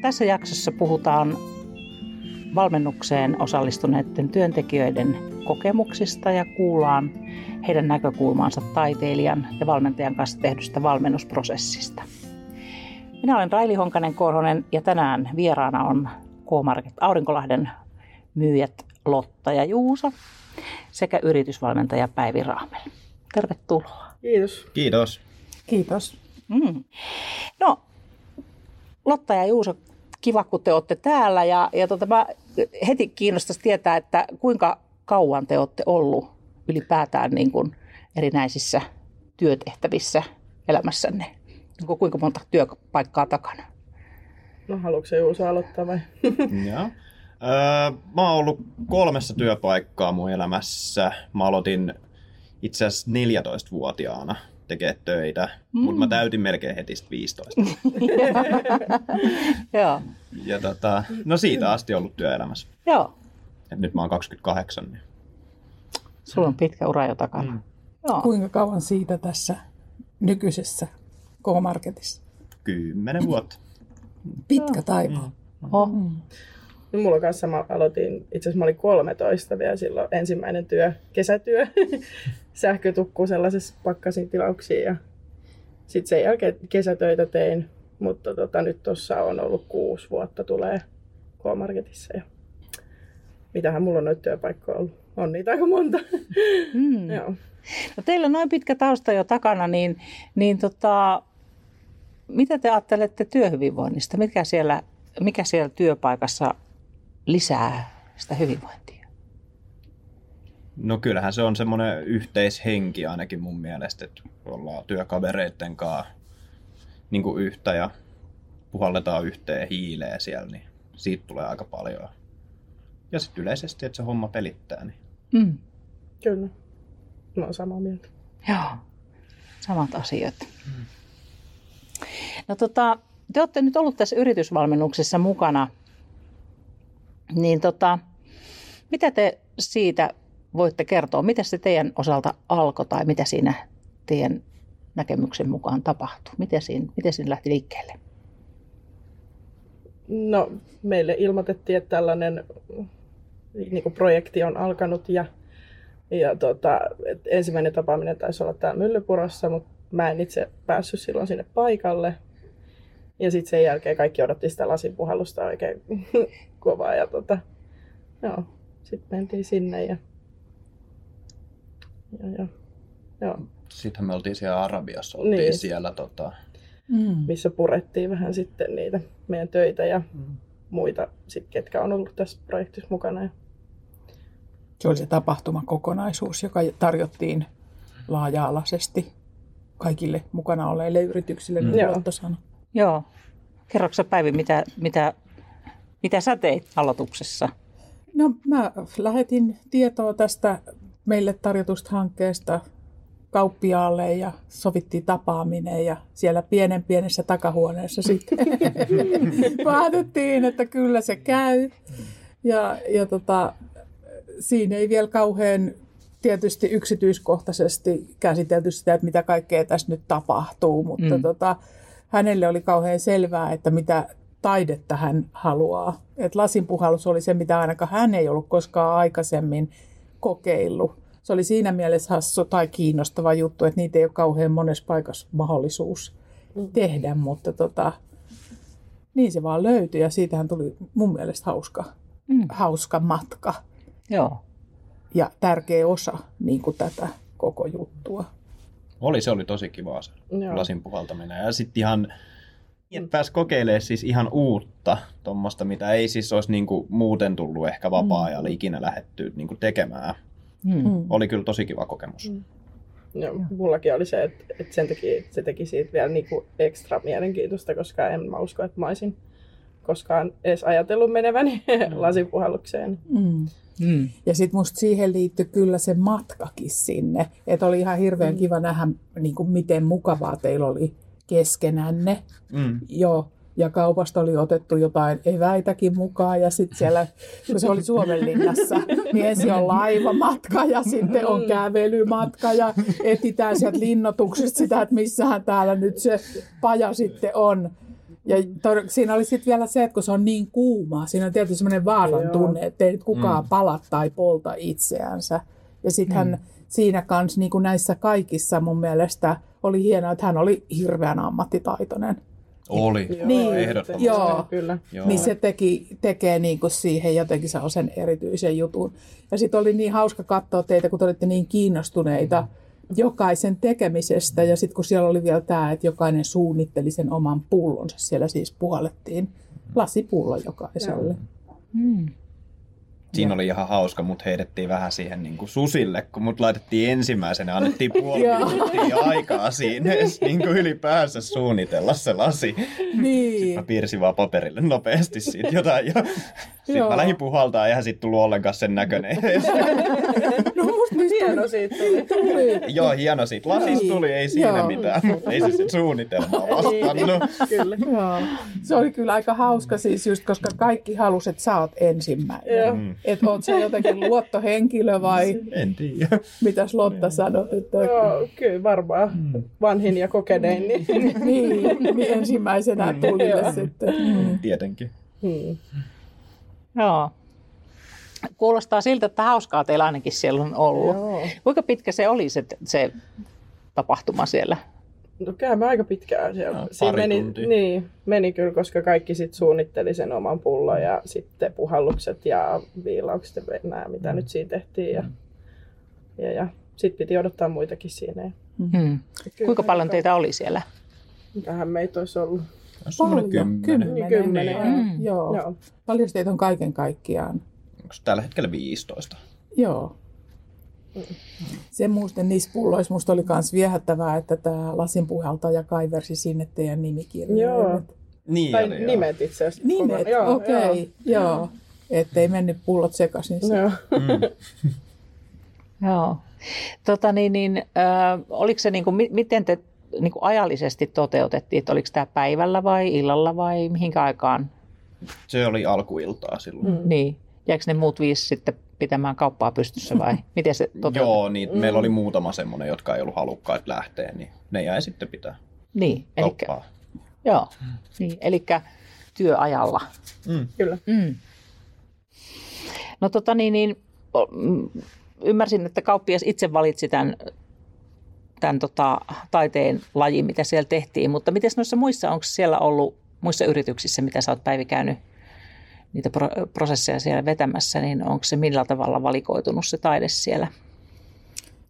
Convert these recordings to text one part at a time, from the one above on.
Tässä jaksossa puhutaan valmennukseen osallistuneiden työntekijöiden kokemuksista ja kuullaan heidän näkökulmaansa taiteilijan ja valmentajan kanssa tehdystä valmennusprosessista. Minä olen Raili Honkanen Korhonen ja tänään vieraana on K-Market Aurinkolahden myyjät Lotta ja Juusa sekä yritysvalmentaja Päivi Raamel. Tervetuloa. Kiitos. Kiitos. Kiitos. Mm. No, Lotta ja Juuso, kiva kun te olette täällä ja, ja tota, mä heti kiinnostaisi tietää, että kuinka kauan te olette ollut ylipäätään niin kuin erinäisissä työtehtävissä elämässänne? Onko kuinka monta työpaikkaa takana? No haluatko Juuso aloittaa vai? Joo. Öö, mä oon ollut kolmessa työpaikkaa mun elämässä. Mä aloitin itse asiassa 14-vuotiaana tekee töitä, mm. mutta mä täytin melkein heti 15. Joo. Ja tota, no siitä asti ollut työelämässä. Joo. Et nyt mä oon 28. Niin. Sulla on pitkä ura jo takana. Mm. Joo. Kuinka kauan siitä tässä nykyisessä K-Marketissa? Kymmenen vuotta. Pitkä taiva. Mm. Oh. Mm. No, mulla kanssa mä aloitin, itse asiassa mä olin 13 vielä silloin ensimmäinen työ, kesätyö, sähkötukku sellaisessa pakkasin tilauksiin ja sitten sen jälkeen kesätöitä tein, mutta tota, nyt tuossa on ollut kuusi vuotta tulee K-Marketissa ja mitähän mulla on noita työpaikkoja ollut. On niitä aika monta. Mm. Joo. No teillä on noin pitkä tausta jo takana, niin, niin tota, mitä te ajattelette työhyvinvoinnista? Mikä siellä, mikä siellä työpaikassa lisää sitä hyvinvointia? No kyllähän se on semmoinen yhteishenki ainakin mun mielestä, että ollaan työkavereiden kanssa niin kuin yhtä ja puhalletaan yhteen hiileen siellä, niin siitä tulee aika paljon. Ja sitten yleisesti, että se homma pelittää. Niin. Mm. Kyllä. Mä oon samaa mieltä. Joo, samat asiat. Mm. No tota, te olette nyt ollut tässä yritysvalmennuksessa mukana – niin tota, mitä te siitä voitte kertoa? Mitä se teidän osalta alkoi tai mitä siinä teidän näkemyksen mukaan tapahtui? Miten siinä, miten siinä lähti liikkeelle? No, meille ilmoitettiin, että tällainen niin kuin projekti on alkanut ja, ja tota, et ensimmäinen tapaaminen taisi olla täällä Myllypurossa, mutta mä en itse päässyt silloin sinne paikalle. Ja sitten sen jälkeen kaikki odotti sitä lasinpuhallusta oikein kovaa. Ja tota, joo, sitten mentiin sinne ja, ja, ja joo. Sittenhän me oltiin siellä Arabiassa, oltiin niin. siellä tota... mm. missä purettiin vähän sitten niitä meidän töitä ja mm. muita, sit, ketkä on ollut tässä projektissa mukana. Se oli se tapahtumakokonaisuus, joka tarjottiin laaja-alaisesti kaikille mukana oleille yrityksille, niin mm. Lotta sanoi. Joo. Kerroksä Päivi, mitä, mitä, mitä sä teit aloituksessa? No mä lähetin tietoa tästä meille tarjotusta hankkeesta kauppiaalle ja sovittiin tapaaminen ja siellä pienen pienessä takahuoneessa sitten päätettiin, että kyllä se käy. Ja, ja tota, siinä ei vielä kauhean tietysti yksityiskohtaisesti käsitelty sitä, että mitä kaikkea tässä nyt tapahtuu, mutta mm. tota, hänelle oli kauhean selvää, että mitä taidetta hän haluaa. Et lasinpuhallus oli se, mitä ainakaan hän ei ollut koskaan aikaisemmin kokeillut. Se oli siinä mielessä hassu tai kiinnostava juttu, että niitä ei ole kauhean monessa paikassa mahdollisuus mm. tehdä, mutta tota, niin se vaan löytyi ja siitähän tuli mun mielestä hauska, mm. hauska matka. Joo. Ja tärkeä osa niin kuin tätä koko juttua. Oli, se oli tosi kiva se Joo. lasin puhaltaminen. Ja sitten ihan mm. pääsi kokeilemaan siis ihan uutta, tuommoista, mitä ei siis olisi niinku muuten tullut ehkä vapaa-ajalla mm. ikinä lähetty niinku tekemään. Mm. mm. Oli kyllä tosi kiva kokemus. Mm. Joo, mullakin oli se, että, että sen teki, se teki siitä vielä niinku ekstra mielenkiintoista, koska en mä usko, että mä olisin koskaan edes ajatellut meneväni mm. lasipuhallukseen. Mm. Mm. Ja sitten musta siihen liittyi kyllä se matkakin sinne. Että oli ihan hirveän mm. kiva nähdä, niin kuin miten mukavaa teillä oli keskenänne. Mm. Joo. Ja kaupasta oli otettu jotain eväitäkin mukaan ja sitten siellä, kun se oli Suomenlinnassa, niin ensin on laivamatka ja sitten on mm. kävelymatka ja etsitään sieltä linnoituksesta sitä, että missähän täällä nyt se paja sitten on. Ja to, siinä oli sitten vielä se, että kun se on niin kuuma, siinä on tietysti semmoinen vaaran tunne, että ei nyt kukaan Mm. pala tai polta itseänsä. Ja sitten hän siinä kanssa, niin kuin näissä kaikissa mun mielestä, oli hienoa, että hän oli hirveän ammattitaitoinen. Oli, Joo, Niin, ehdottomasti. joo. Kyllä. Joo. Niin se teki, tekee niin kuin siihen jotenkin sen erityisen jutun. Ja sitten oli niin hauska katsoa teitä, kun te olitte niin kiinnostuneita jokaisen tekemisestä. Ja sitten kun siellä oli vielä tämä, että jokainen suunnitteli sen oman pullonsa, siellä siis puolettiin lasipullo jokaiselle. Mm. Siinä oli ihan hauska, mut heitettiin vähän siihen niin kuin susille, kun mut laitettiin ensimmäisenä, annettiin puoli minuuttia aikaa siinä edes niin kuin ylipäänsä suunnitella se lasi. Niin. Mä piirsin vaan paperille nopeasti siitä jotain ja sitten mä lähdin puhaltaa, eihän siitä tullut ollenkaan sen näköinen. No Hieno siitä tuli. tuli. Joo, hieno siitä. Lasista Niin. tuli, ei siinä Joo. mitään. Ei se suunnitelmaa vastannut. Kyllä. Joo. Se oli kyllä aika hauska siis just, koska kaikki halusivat, että sä oot ensimmäinen. Mm. Että oot sä jotenkin luottohenkilö vai En tiedä. mitäs Lotta sanoi? Että... Joo, kyllä varmaan vanhin ja kokenein. Niin. Niin, niin ensimmäisenä tulille sitten. Mm. Tietenkin. Hmm. Joo. Kuulostaa siltä, että hauskaa teillä ainakin siellä on ollut. Joo. Kuinka pitkä se oli se, se tapahtuma siellä? No käymme aika pitkään siellä. No, Siinä pari meni, tuntia. Niin, meni kyllä, koska kaikki sit suunnitteli sen oman pullon ja sitten puhallukset ja viilaukset ja nämä, mitä nyt siinä tehtiin. Ja, ja, ja sitten piti odottaa muitakin siinä. Ja Hmm. kyllä Kuinka aika paljon kauan. teitä oli siellä? Mitähän meitä olisi ollut? Paljon, kymmenen. Niin, kymmenen, Joo. Mm. Joo. Joo. Paljon teitä on kaiken kaikkiaan. Onko tällä hetkellä 15? Joo. Se muuten niissä pulloissa musta oli myös viehättävää, että tämä lasinpuhaltaja kaiversi sinne teidän nimikirjoihin. Joo. Niin Tai oli, joo. nimet itse asiassa. Nimet, okei, okay, joo. joo. Ettei mennyt pullot sekaisin. Joo. Joo. Mm. Joo. Tota niin, niin, äh, oliko se, niin kuin, mi- miten te niin kuin ajallisesti toteutettiin, että oliko tämä päivällä vai illalla vai mihinkä aikaan? Se oli alkuiltaa silloin. Mm. Niin. Jääkö ne muut viisi sitten pitämään kauppaa pystyssä vai miten se toteutettiin? Joo, niin Mm. meillä oli muutama semmoinen, jotka ei ollut halukkaat lähteä, niin ne jäi sitten pitää Niin, eli, kauppaa. joo, niin, eli työajalla. Mm. Kyllä. Mm. No tota niin, niin mm, ymmärsin, että kauppias itse valitsi tämän, tämän tota, taiteen lajin, mitä siellä tehtiin, mutta miten noissa muissa, onko siellä ollut muissa yrityksissä, mitä sä oot Päivi käynyt niitä pro- prosesseja siellä vetämässä, niin onko se millä tavalla valikoitunut se taide siellä?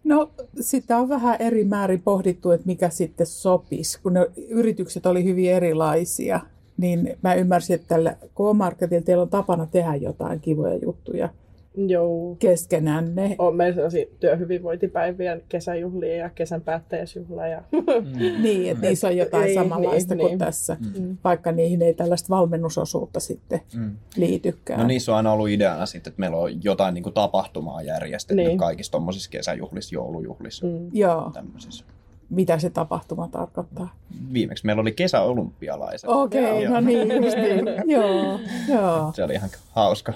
No sitä on vähän eri määrin pohdittu, että mikä sitten sopisi, kun ne yritykset oli hyvin erilaisia. Niin mä ymmärsin, että tällä K-Marketilla teillä on tapana tehdä jotain kivoja juttuja Joo. keskenänne. On meillä sellaisia työhyvinvointipäiviä, kesäjuhlia ja kesän päättäjäisjuhla. Ja... Niin, että niissä on jotain Niin, samanlaista niin, kuin niin. tässä, Mm. vaikka niihin ei tällaista valmennusosuutta sitten Mm. liitykään. No niissä on aina ollut ideana sitten, että meillä on jotain niin kuin tapahtumaa järjestetty Niin. niin. kaikissa tuommoisissa kesäjuhlissa, joulujuhlissa, mm. Mm. Joo, tämmöisissä. mitä se tapahtuma tarkoittaa. Viimeksi meillä oli kesäolympialaiset. Okei, okay, Joo. no niin, justiin. joo, joo. Se oli ihan hauska.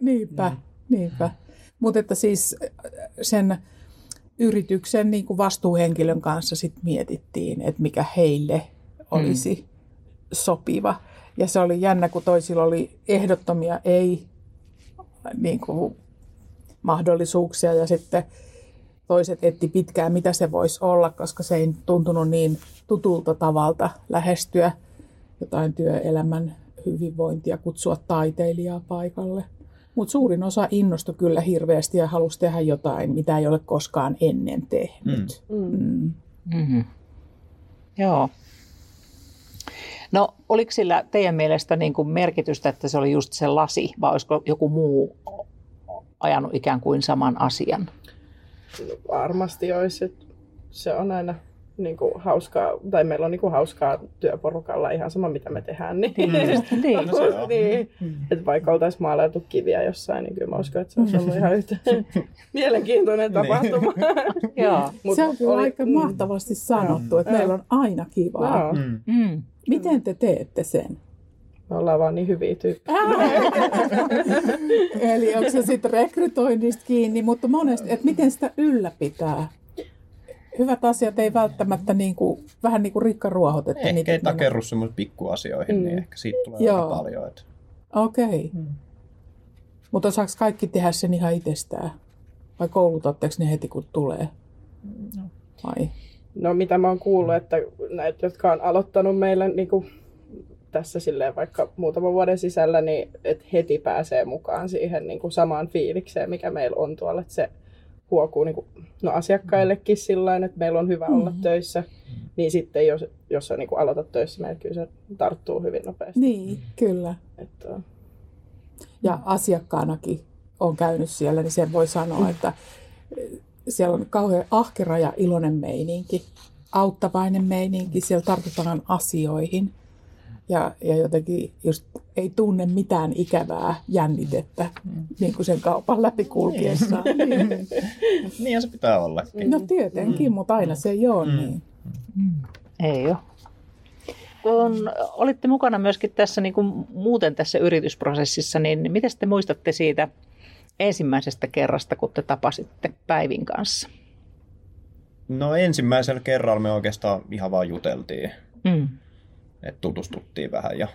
Niinpä, niinpä. Mutta että siis sen yrityksen niin kuin vastuuhenkilön kanssa sit mietittiin, että mikä heille olisi mm. sopiva. Ja se oli jännä, kun toisilla oli ehdottomia ei niin kuin, mahdollisuuksia ja sitten toiset etti pitkään, mitä se voisi olla, koska se ei tuntunut niin tutulta tavalta lähestyä jotain työelämän hyvinvointia, kutsua taiteilijaa paikalle. Mutta suurin osa innostui kyllä hirveästi ja halusi tehdä jotain, mitä ei ole koskaan ennen tehnyt. Mm. Mm. Mm-hmm. Joo. No oliko sillä teidän mielestä niin kuin merkitystä, että se oli just se lasi, vai olisiko joku muu ajanut ikään kuin saman asian? No, varmasti olisi. Se on aina niin kuin, hauskaa, tai meillä on niin kuin, hauskaa työporukalla ihan sama mitä me tehdään. Niin, Mm. Niin. No se on. niin. että vaikka oltaisiin maalailtu kiviä jossain, niin kyllä mä uskon, että se olisi ollut ihan yhtä mielenkiintoinen tapahtuma. Joo. Mut Se on kyllä oli- aika mm. mahtavasti sanottu, että Joo. meillä on aina kivaa. Joo. Mm. Mm. Miten te teette sen? Me ollaan vaan niin hyviä tyyppejä. Eli onko se sitten rekrytoinnista kiinni, mutta monesti, että miten sitä ylläpitää? Hyvät asiat ei välttämättä niin kuin, vähän niin kuin rikkaruohot. Että Ehkä niitä ei takerru semmoisiin pikkuasioihin, Mm. niin ehkä siitä tulee Joo. aika paljon. Että... Okei. Okay. Mm. Mutta osaako kaikki tehdä sen ihan itsestään? Vai koulutatteko ne heti kun tulee? Vai? No mitä mä oon kuullut, että näitä, jotka on aloittanut meillä niin kuin tässä silleen vaikka muutaman vuoden sisällä, niin että heti pääsee mukaan siihen niin kuin samaan fiilikseen, mikä meillä on tuolla. Että se huokuu niin kuin, no asiakkaillekin sillä että meillä on hyvä olla Mhm. töissä. Niin sitten jos, jos sä niin kuin aloitat töissä, meillä kyllä se tarttuu hyvin nopeasti. Niin, kyllä. Että, Ja asiakkaanakin on käynyt siellä, niin sen voi sanoa, että eh, siellä on kauhean ahkera ja iloinen meininki, auttavainen meininki, siellä tartutaan asioihin ja, ja jotenkin just ei tunne mitään ikävää jännitettä niin kuin sen kaupan läpi kulkiessa. Niin. Niinhän se pitää ollakin. No tietenkin, mutta aina se ei ole Mm. niin. Ei ole. Kun olitte mukana myöskin tässä niin kuin muuten tässä yritysprosessissa, niin miten te muistatte siitä ensimmäisestä kerrasta, kun te tapasitte Päivin kanssa? No ensimmäisellä kerralla me oikeastaan ihan vaan juteltiin, Mm. Että tutustuttiin vähän ja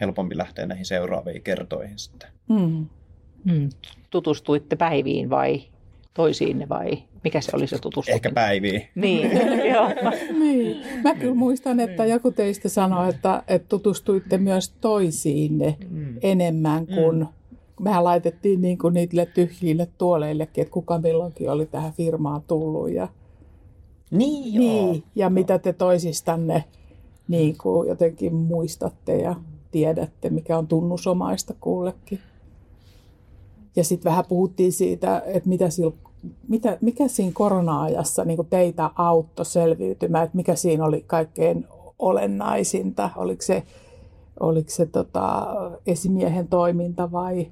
helpompi lähteä näihin seuraaviin kertoihin sitten. Mm. Mm. Tutustuitte Päiviin vai toisiinne vai mikä se oli se tutustuminen? Ehkä päiviä. Niin, joo. Niin. Mä kyllä muistan, että joku teistä sanoi, että, että tutustuitte myös toisiinne Mm. enemmän kuin mehän laitettiin niin kuin niille tyhjille tuoleillekin, että kuka milloinkin oli tähän firmaan tullut ja, Niin joo. niin, ja mitä te toisistanne niin kuin jotenkin muistatte ja tiedätte, mikä on tunnusomaista kullekin. Ja sitten vähän puhuttiin siitä, että mitä sillä, mitä, mikä siinä korona-ajassa niin teitä auttoi selviytymään, että mikä siinä oli kaikkein olennaisinta. Oliko se, oliko se tota, esimiehen toiminta vai,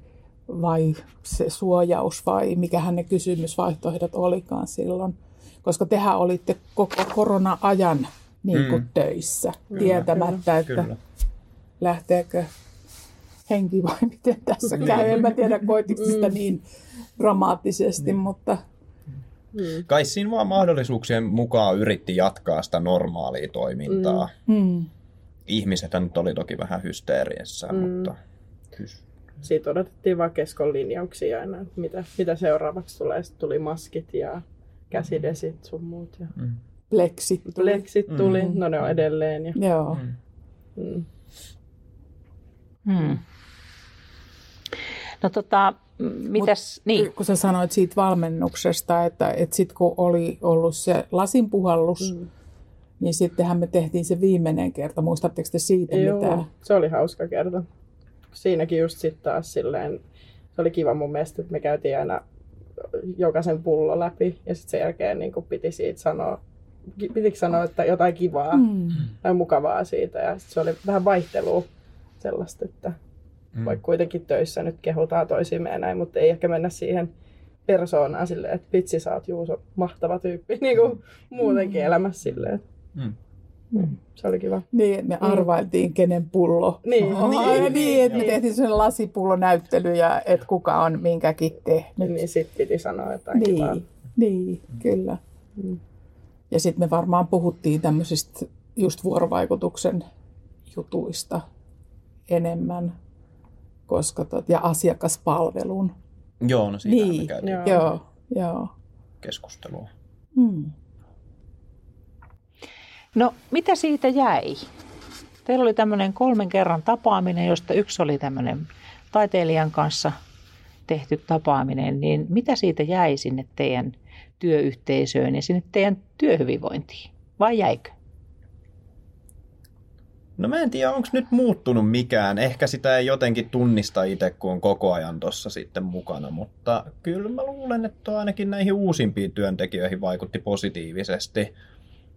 vai se suojaus vai mikähän ne kysymysvaihtoehdot olikaan silloin. Koska tehän olitte koko korona-ajan niin kuin Mm. töissä, tietämättä, että Kyllä. lähteekö henki vai miten tässä käy. En mä tiedä, koitiko sitä niin dramaattisesti, mutta mm. Kai siinä vaan mahdollisuuksien mukaan yritti jatkaa sitä normaalia toimintaa. mm, Ihmiset nyt oli toki vähän hysteeriessä, Mm. mutta Siitä odotettiin vaan keskon linjauksia aina, mitä, mitä seuraavaksi tulee. Sitten tuli maskit ja käsidesit sun muut. Ja mm. Pleksit tuli. Pleksit tuli, Mm. no ne on edelleen. Ja, Joo. Mm. mm. Hmm. No tota, mitäs, niin, Kun sä sanoit siitä valmennuksesta, että, että sitten kun oli ollut se lasinpuhallus, Mm. niin sittenhän me tehtiin se viimeinen kerta. Muistatteko te siitä Joo, mitään? se oli hauska kerta. Siinäkin just sitten taas silleen, se oli kiva mun mielestä, että me käytiin aina jokaisen pullo läpi ja sitten sen jälkeen niin piti siitä sanoa, pitikö sanoa, että jotain kivaa Mm. tai mukavaa siitä ja sit se oli vähän vaihtelua sellaista, että Mm. vaikka kuitenkin töissä nyt kehutaan toisiimme ja näin, mutta ei ehkä mennä siihen persoonaan silleen, että vitsi sä oot Juuso mahtava tyyppi niin kuin muutenkin elämässä silleen. että Mm. Mm. Se oli kiva. Niin, me arvailtiin, kenen pullo. Niin. Oh, Niin. niin, niin, että me Niin. tehtiin sellainen lasipullonäyttely ja että kuka on minkäkin tehnyt. Niin sit piti sanoa jotain kivaa. Niin, niin kyllä. Mm. Ja sitten me varmaan puhuttiin tämmöisistä just vuorovaikutuksen jutuista enemmän, koska tot, ja asiakaspalvelun. Joo, no siitä Niin. me käytiin Joo. Joo, joo. keskustelua. Hmm. no mitä siitä jäi? Teillä oli tämmöinen kolmen kerran tapaaminen, josta yksi oli tämmöinen taiteilijan kanssa tehty tapaaminen, niin mitä siitä jäi sinne teidän työyhteisöön ja sinne teidän työhyvinvointiin? Vai jäikö? No mä en tiedä, onko nyt muuttunut mikään. Ehkä sitä ei jotenkin tunnista itse, kun on koko ajan tuossa sitten mukana. Mutta kyllä mä luulen, että ainakin näihin uusimpiin työntekijöihin vaikutti positiivisesti.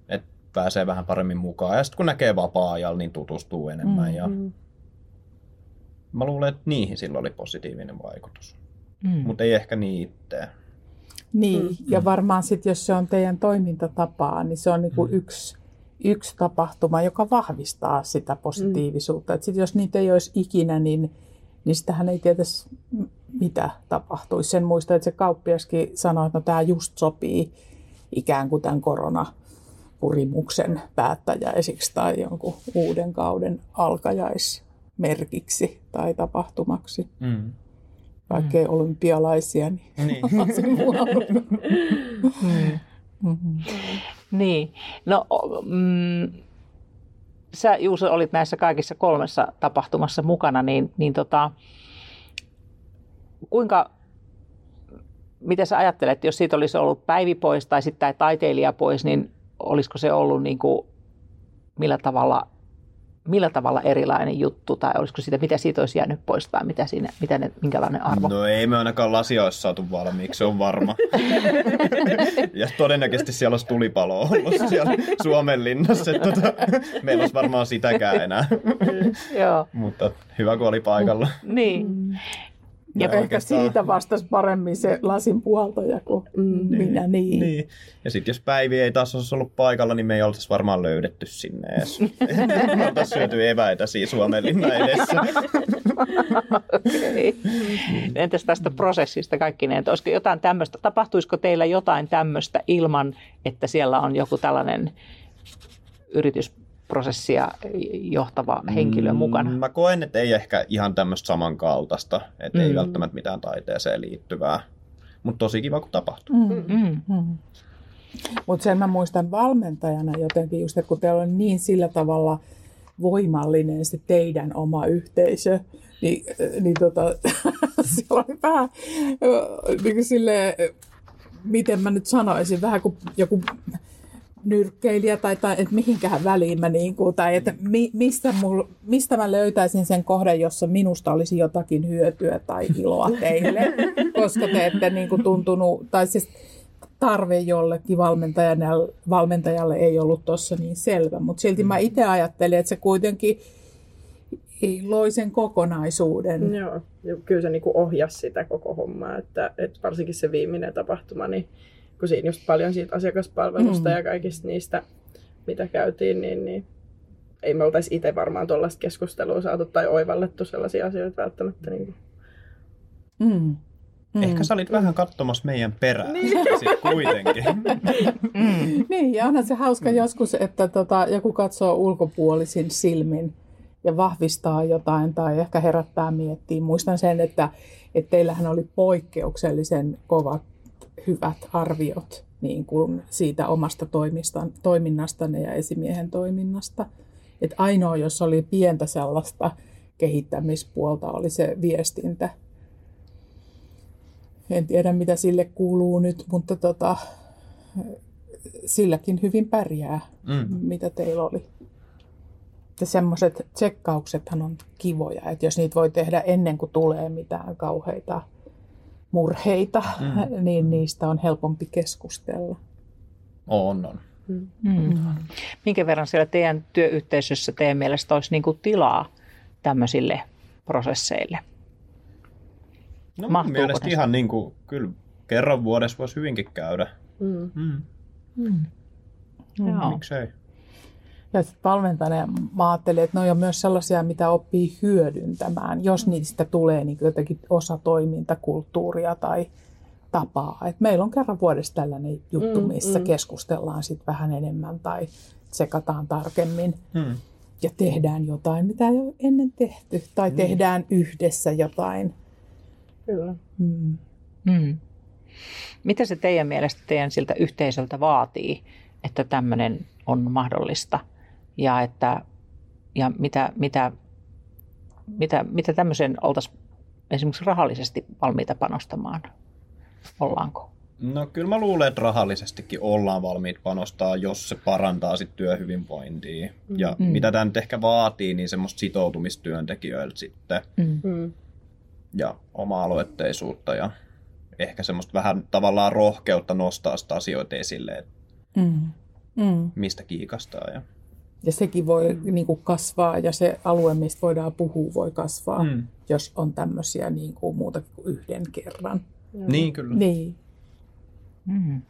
Että pääsee vähän paremmin mukaan. Ja sitten kun näkee vapaa-ajalla, niin tutustuu enemmän. Ja Mm. mä luulen, että niihin sillä oli positiivinen vaikutus. Mm. Mutta ei ehkä niin itse. Niin, Mm. ja varmaan sitten, jos se on teidän toimintatapaa, niin se on niinku Mm. yksi, yksi tapahtuma, joka vahvistaa sitä positiivisuutta. Mm. Sitten jos niitä ei olisi ikinä, niin, niin sitähän ei tietäisi, mitä tapahtuisi. Sen muista, että se kauppiaskin sanoi, että no tämä just sopii ikään kuin tämän koronapurimuksen päättäjäisiksi tai jonkun uuden kauden alkajaismerkiksi tai tapahtumaksi. Mm. Vaikka ei olympialaisia, niin, Niin. on se muodon. Niin. No, mm, sä Juuso olit näissä kaikissa kolmessa tapahtumassa mukana, niin, niin tota, kuinka, miten sä ajattelet, jos siitä olisi ollut Päivi pois tai sitten taiteilija pois, niin olisiko se ollut niin kuin, millä tavalla millä tavalla erilainen juttu, tai olisiko siitä, mitä siitä olisi jäänyt pois, tai mitä siinä, mitä ne, minkälainen arvo? No ei me ainakaan lasia olisi saatu valmiiksi, se on varma. ja todennäköisesti siellä olisi tulipalo ollut siellä Suomen linnassa. Että tota, meillä olisi varmaan sitäkään enää. Joo, Mutta hyvä kun oli paikalla. niin. Ja Ehkä oikeastaan- siitä vastasi paremmin se lasin puhaltaja kuin Mm. minä. Niin. Niin. Ja sitten jos Päivi ei taas olisi ollut paikalla, niin me ei oltaisi varmaan löydetty sinne edes. me oltaisiin syöty eväitä siinä Suomen linnan edessä. Okei. Entäs tästä prosessista kaikki ne, että olisiko jotain tämmöistä, tapahtuisiko teillä jotain tämmöistä ilman, että siellä on joku tällainen yritysprosessia johtava henkilö mukana? Mm, Mä koen, että ei ehkä ihan tämmöistä samankaltaista, että ei Mm. välttämättä mitään taiteeseen liittyvää. Mutta tosi kiva, kun tapahtuu. Mm. Mm. Mm. Mutta sen mä muistan valmentajana jotenkin just, että kun teillä on niin sillä tavalla voimallinen se teidän oma yhteisö, niin, niin tota, siellä oli vähän niin kuin silleen, miten mä nyt sanoisin, vähän kuin joku nyrkkeilijä tai, tai että mihinkähän väliin mä niin kuin, tai että mi, mistä, mul, mistä mä löytäisin sen kohden, jossa minusta olisi jotakin hyötyä tai iloa teille, koska te ette niin kuin tuntunut, tai siis tarve jollekin valmentajalle, valmentajalle ei ollut tuossa niin selvä, mutta silti mä itse ajattelin, että se kuitenkin loi sen kokonaisuuden. Joo, kyllä se niinku ohjasi sitä koko hommaa, että, että varsinkin se viimeinen tapahtuma, niin kun siinä just paljon siitä asiakaspalvelusta Mm. ja kaikista niistä, mitä käytiin, niin, niin ei me oltaisi itse varmaan tuollaista keskustelua saatu tai oivallettu sellaisia asioita välttämättä. Niin kuin. Mm. Mm. Ehkä sä olit vähän katsomassa meidän perään. Niin. Sitten kuitenkin. Mm. Niin, ja onhan se hauska joskus, että tota, joku katsoo ulkopuolisin silmin ja vahvistaa jotain tai ehkä herättää miettiä. Muistan sen, että, että teillähän oli poikkeuksellisen kovat, hyvät arviot niin kuin siitä omasta toimistan, toiminnastanne ja esimiehen toiminnasta. Et ainoa, jos oli pientä sellaista kehittämispuolta, oli se viestintä. En tiedä, mitä sille kuuluu nyt, mutta tota, silläkin hyvin pärjää, Mm. mitä teillä oli. Ja semmoiset tsekkauksethan on kivoja, että jos niitä voi tehdä ennen kuin tulee mitään kauheita murheita, mm. niin niistä on helpompi keskustella. On, on. Mm. Minkä verran siellä teidän työyhteisössä teidän mielestä olisi niin kuin tilaa tämmöisille prosesseille? No mun Mahtuuko mielestä ne ihan niin kuin, kyllä kerran vuodessa voisi hyvinkin käydä. Mm. Mm. Joo. Miksei? Ja sitten valmentajana mä ajattelin, että ne on myös sellaisia, mitä oppii hyödyntämään, jos niistä tulee niin jotenkin osa toimintakulttuuria tai tapaa. Et meillä on kerran vuodessa tällainen juttu, Mm, missä mm. keskustellaan sit vähän enemmän tai tsekataan tarkemmin Mm. ja tehdään jotain, mitä ei ole ennen tehty. Tai Mm. tehdään yhdessä jotain. Kyllä. Mm. Mm. Mitä se teidän mielestä teidän siltä yhteisöltä vaatii, että tämmöinen on mahdollista? Ja, että, ja mitä, mitä, mitä, mitä tämmöisen oltaisiin esimerkiksi rahallisesti valmiita panostamaan? Ollaanko? No kyllä mä luulen, että rahallisestikin ollaan valmiit panostaa, jos se parantaa sit työhyvinvointia. Ja Mm. mitä tämä nyt ehkä vaatii, niin semmoista sitoutumistyöntekijöiltä sitten Mm. Mm. ja oma-aloitteisuutta ja ehkä semmoista vähän tavallaan rohkeutta nostaa sitä asioita esille, että Mm. Mm. mistä kiikastaa. Ja... Ja sekin voi niin kuin kasvaa ja se alue, mistä voidaan puhua, voi kasvaa, Mm. jos on tämmöisiä niin kuin muutakin kuin yhden kerran. Niin kyllä. Niin. Mm.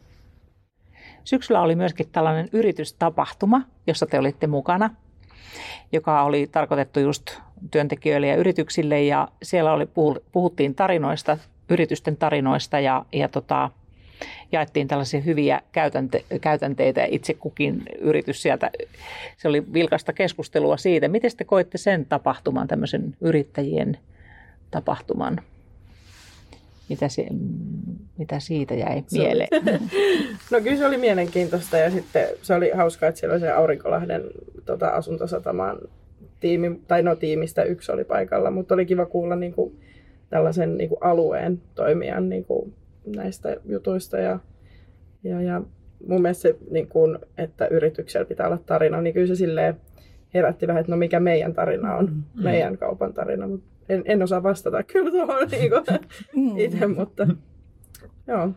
Syksyllä oli myöskin tällainen yritystapahtuma, jossa te olitte mukana, joka oli tarkoitettu just työntekijöille ja yrityksille. Ja siellä oli, puhu- puhuttiin tarinoista, yritysten tarinoista ja, ja tota, jaettiin tällaisia hyviä käytänte- käytänteitä ja itse kukin yritys sieltä. Se oli vilkasta keskustelua siitä. Miten te koitte sen tapahtuman, tämmöisen yrittäjien tapahtuman? Mitä, se, mitä siitä jäi mieleen? No kyllä se oli mielenkiintoista ja sitten se oli hauskaa, että siellä oli se Aurinkolahden tota, asuntosatamaan tiimi, tai no tiimistä yksi oli paikalla, mutta oli kiva kuulla niin kuin, tällaisen niin kuin alueen toimijan niin kuin, näistä jutuista ja, ja, ja mun mielestä se, niin kuin, että yrityksellä pitää olla tarina, niin kyllä se silleen herätti vähän, että no mikä meidän tarina on, Mm. meidän kaupan tarina, mutta en, en osaa vastata kyllä tuohon niin Mm. itse, mutta joo,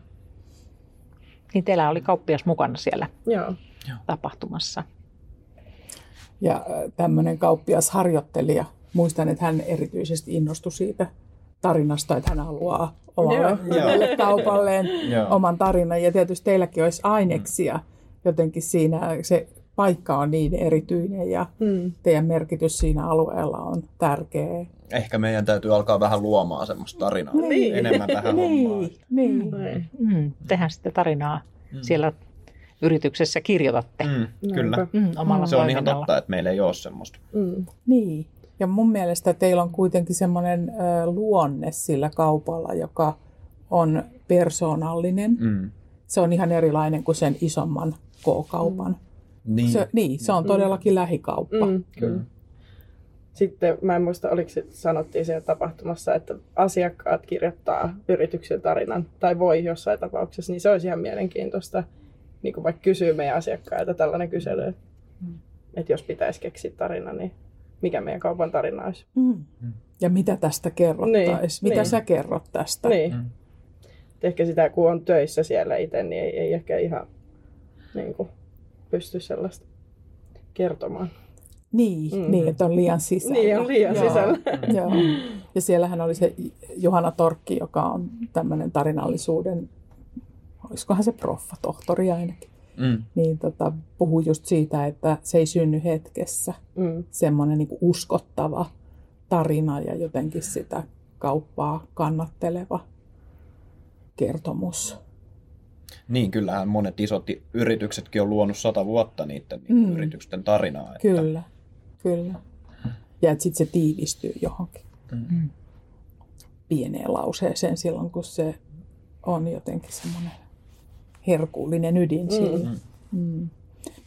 Niin teillä oli kauppias mukana siellä joo. tapahtumassa. Ja tämmöinen kauppiasharjoittelija, muistan, että hän erityisesti innostui siitä tarinasta, että hän haluaa omalle kaupalleen oman tarinan. Ja tietysti teilläkin olisi aineksia jotenkin siinä, se paikka on niin erityinen ja Hmm. teidän merkitys siinä alueella on tärkeä. Ehkä meidän täytyy alkaa vähän luomaan semmoista tarinaa. Niin. Enemmän tähän hommaan. Niin, niin. Mm, tehän sitten tarinaa siellä yrityksessä kirjoitatte mm. Mm, kyllä. Mm, omalla Se on ihan totta, että meillä ei ole semmoista. Mm. Niin. Ja mun mielestä teillä on kuitenkin semmoinen luonne sillä kaupalla, joka on persoonallinen. Mm. Se on ihan erilainen kuin sen isomman K-kaupan. Niin. Se, niin, se on todellakin lähikauppa. Mm, kyllä. Sitten mä en muista, oliko se, sanottiin siellä tapahtumassa, että asiakkaat kirjoittaa yrityksen tarinan, tai voi jossain tapauksessa, niin se olisi ihan mielenkiintoista, niin kuin vaikka kysyy meidän asiakkailta tällainen kysely, että, että jos pitäisi keksiä tarina, niin mikä meidän kaupan tarina olisi. Mm. Ja mitä tästä kerrottaisiin? Niin, mitä niin. sä kerrot tästä? Niin. Mm. Et Ehkä sitä, kun on töissä siellä itse, niin ei, ei ehkä ihan niin kuin, pysty sellaista kertomaan. Niin, Mm. niin, että on liian sisällä. Niin, on liian Joo. sisällä. Joo. Ja siellähän oli se Johanna Torkki, joka on tämmöinen tarinallisuuden, olisikohan se proffa, tohtori ainakin, Mm. niin tota, puhui just siitä, että se ei synny hetkessä. Mm. Semmoinen niin uskottava tarina ja jotenkin sitä kauppaa kannatteleva kertomus. Niin, kyllähän monet isot yrityksetkin on luonut sata vuotta niiden Mm. mm. yritysten tarinaa. Että, Kyllä, kyllä. Ja että sitten se tiivistyy johonkin Mm. pieneen lauseeseen silloin, kun se on jotenkin semmoinen herkullinen ydin siinä. Mm.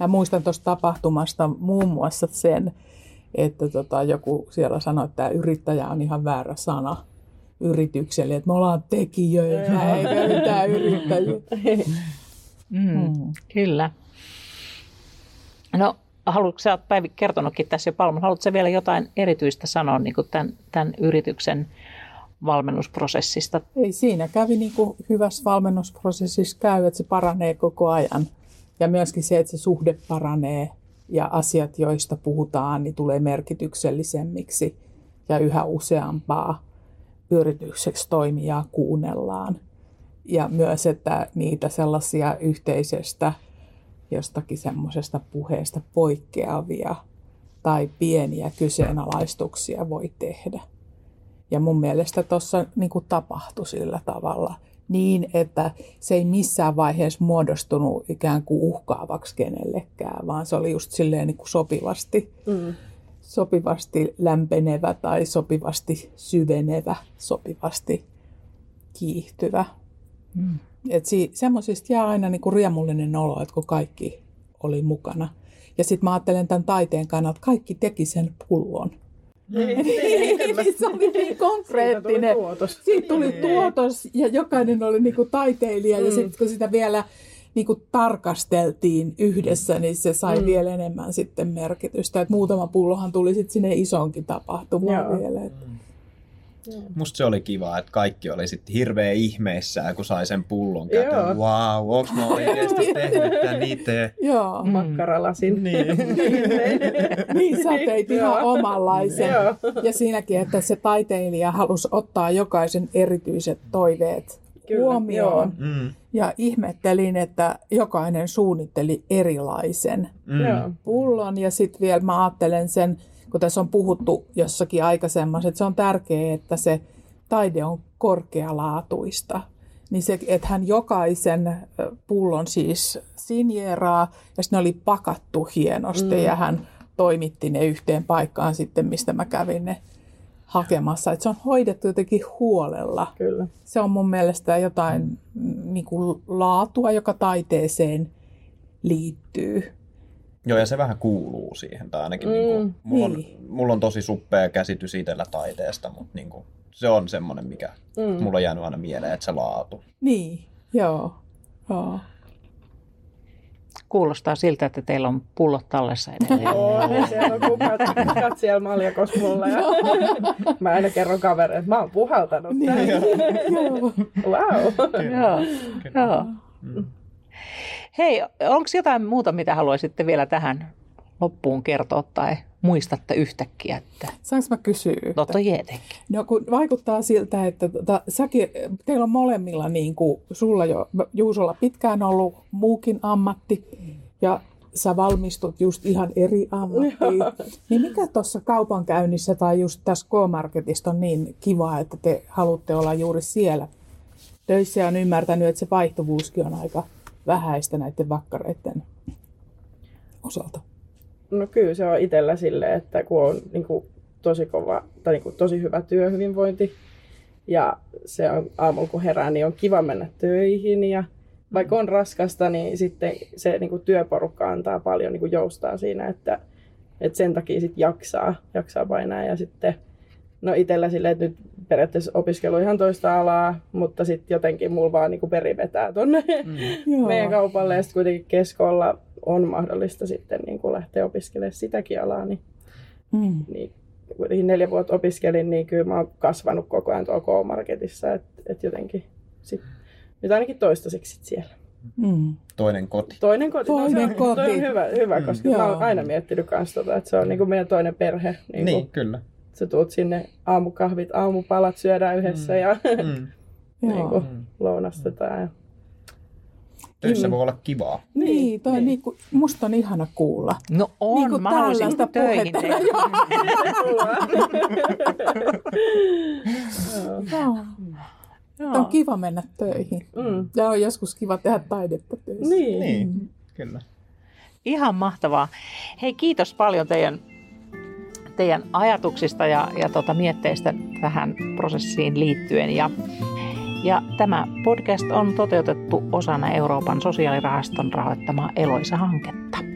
Mä muistan tuosta tapahtumasta muun muassa sen, että tota, joku siellä sanoi, että tämä yrittäjä on ihan väärä sana yritykselle, että me ollaan tekijöitä eikä mitään yrittäjiä. Mm, Mm. Kyllä. No, haluatko sä oot Päivi kertonutkin tässä jo paljon, haluatko sä vielä jotain erityistä sanoa niin kuin tämän, tämän yrityksen valmennusprosessista? Ei siinä kävi niin kuin hyvässä valmennusprosessissa käy, että se paranee koko ajan. Ja myöskin se, että se suhde paranee ja asiat, joista puhutaan, niin tulee merkityksellisemmiksi ja yhä useampaa yritykseksi toimijaa kuunnellaan. Ja myös, että niitä sellaisia yhteisöstä jostakin semmoisesta puheesta poikkeavia tai pieniä kyseenalaistuksia voi tehdä. Ja mun mielestä tuossa niin tapahtui sillä tavalla niin, että se ei missään vaiheessa muodostunut ikään kuin uhkaavaksi kenellekään, vaan se oli just silleen niin kuin sopivasti, Mm. sopivasti lämpenevä tai sopivasti syvenevä, sopivasti kiihtyvä. Mm. Et si- semmoisista jää aina niinku riemullinen olo, että kun kaikki oli mukana. Ja sitten mä ajattelen tämän taiteen kannalta, että kaikki teki sen pullon. Niin, niin, se oli niin Siitä konkreettinen. tuli tuotos. Siitä tuli tuotos ja jokainen oli niinku taiteilija ja Mm. sitten kun sitä vielä niinku tarkasteltiin yhdessä, niin se sai Mm. vielä enemmän sitten merkitystä. Et muutama pullohan tuli sitten sinne isonkin tapahtumaan Joo. vielä. Et, Musta se oli kiva, että kaikki oli sitten hirveä ihmeissään, kun sai sen pullon Joo. käteen. Wow, onks mä oikeasti tehnyt tän itse? joo. Makkaralasin. Niin. Niin sä teit ihan Joo. omanlaisen. Joo. Ja siinäkin, että se taiteilija halusi ottaa jokaisen erityiset toiveet Kyllä, huomioon. Mm. Ja ihmettelin, että jokainen suunnitteli erilaisen Mm. Joo. pullon. Ja sitten vielä mä ajattelen sen, kun tässä on puhuttu jossakin aikaisemmassa, että se on tärkeää, että se taide on korkealaatuista. niin se, että hän jokaisen pullon siis sinjeraa, ja sitten ne oli pakattu hienosti, mm. ja hän toimitti ne yhteen paikkaan sitten, mistä mä kävin ne hakemassa. Että se on hoidettu jotenkin huolella. Kyllä. Se on mun mielestä jotain mm, niin kuin laatua, joka taiteeseen liittyy. Joo, ja se vähän kuuluu siihen. Tai ainakin mm, niin kuin, mulla, on, niin. mulla on tosi suppea käsitys itsellä taiteesta, mutta niin kuin, se on semmoinen, mikä mm. mulla on jäänyt aina mieleen, että se laatu. Niin, joo. joo. Kuulostaa siltä, että teillä on pullot tallessa edelleen. On, ja siellä on kukat, kukat siellä maljakos mulla. Ja mä aina kerron kavereille, että mä oon puhaltanut Niin, tämän. joo. Wow. Joo, joo. Hei, onko jotain muuta, mitä haluaisitte vielä tähän loppuun kertoa tai muistatte yhtäkkiä? Että... Saanko mä kysyä? No toi tietenkin. No kun vaikuttaa siltä, että tota, säkin, teillä on molemmilla, niin kuin sulla jo Juusolla pitkään ollut muukin ammatti ja sä valmistut just ihan eri ammattiin. niin mikä tuossa kaupankäynnissä tai just tässä K-Marketista on niin kiva, että te haluatte olla juuri siellä töissä ja on ymmärtänyt, että se vaihtuvuuskin on aika vähäistä näiden vakkareiden osalta. No kyllä se on itsellä silleen, että kun on niin kuin, tosi kova tai niin kuin, tosi hyvä työhyvinvointi ja se on aamulla kun herää, niin on kiva mennä töihin ja vaikka on raskasta, niin sitten se niin kuin, työporukka antaa paljon niin kuin, joustaa siinä, että, että sen takia sit jaksaa, jaksaa painaa ja sitten No itsellä silleen, että nyt periaatteessa opiskelu ihan toista alaa, mutta sitten jotenkin mulla vaan niinku peri vetää tonne mm. Meidän kaupalle ja sitten kuitenkin keskolla on mahdollista sitten niinku lähteä opiskelemaan sitäkin alaa, niin, Mm. niin kuitenkin neljä vuotta opiskelin, niin kyllä mä oon kasvanut koko ajan tuolla K-Marketissa, että et jotenkin sit, nyt ainakin toistaiseksi sit siellä. Mm. Toinen koti. Toinen koti, Toinen no, se on, koti. Toi on hyvä, hyvä koska Joo. mä oon aina miettinyt kans tota, että se on niinku meidän toinen perhe. Niinku, Niin, kyllä. Sä tuut sinne aamukahvit, aamupalat syödään yhdessä ja Mm. Niin kuin, lounastetaan. Ja... Töissä voi olla kivaa. Niin, toi niin. Niin kuin, musta on ihana kuulla. No on, Niin kuin mä haluaisin tällaista töihin. puhetta. tehdä. Joo. Joo. On kiva mennä töihin. Mm. Ja on joskus kiva tehdä taidetta töissä. Niin. Niin, kyllä. Ihan mahtavaa. Hei, kiitos paljon teidän, teidän ajatuksista ja, ja tota mietteistä tähän prosessiin liittyen. Ja, ja tämä podcast on toteutettu osana Euroopan sosiaalirahaston rahoittamaa Eloisa-hanketta.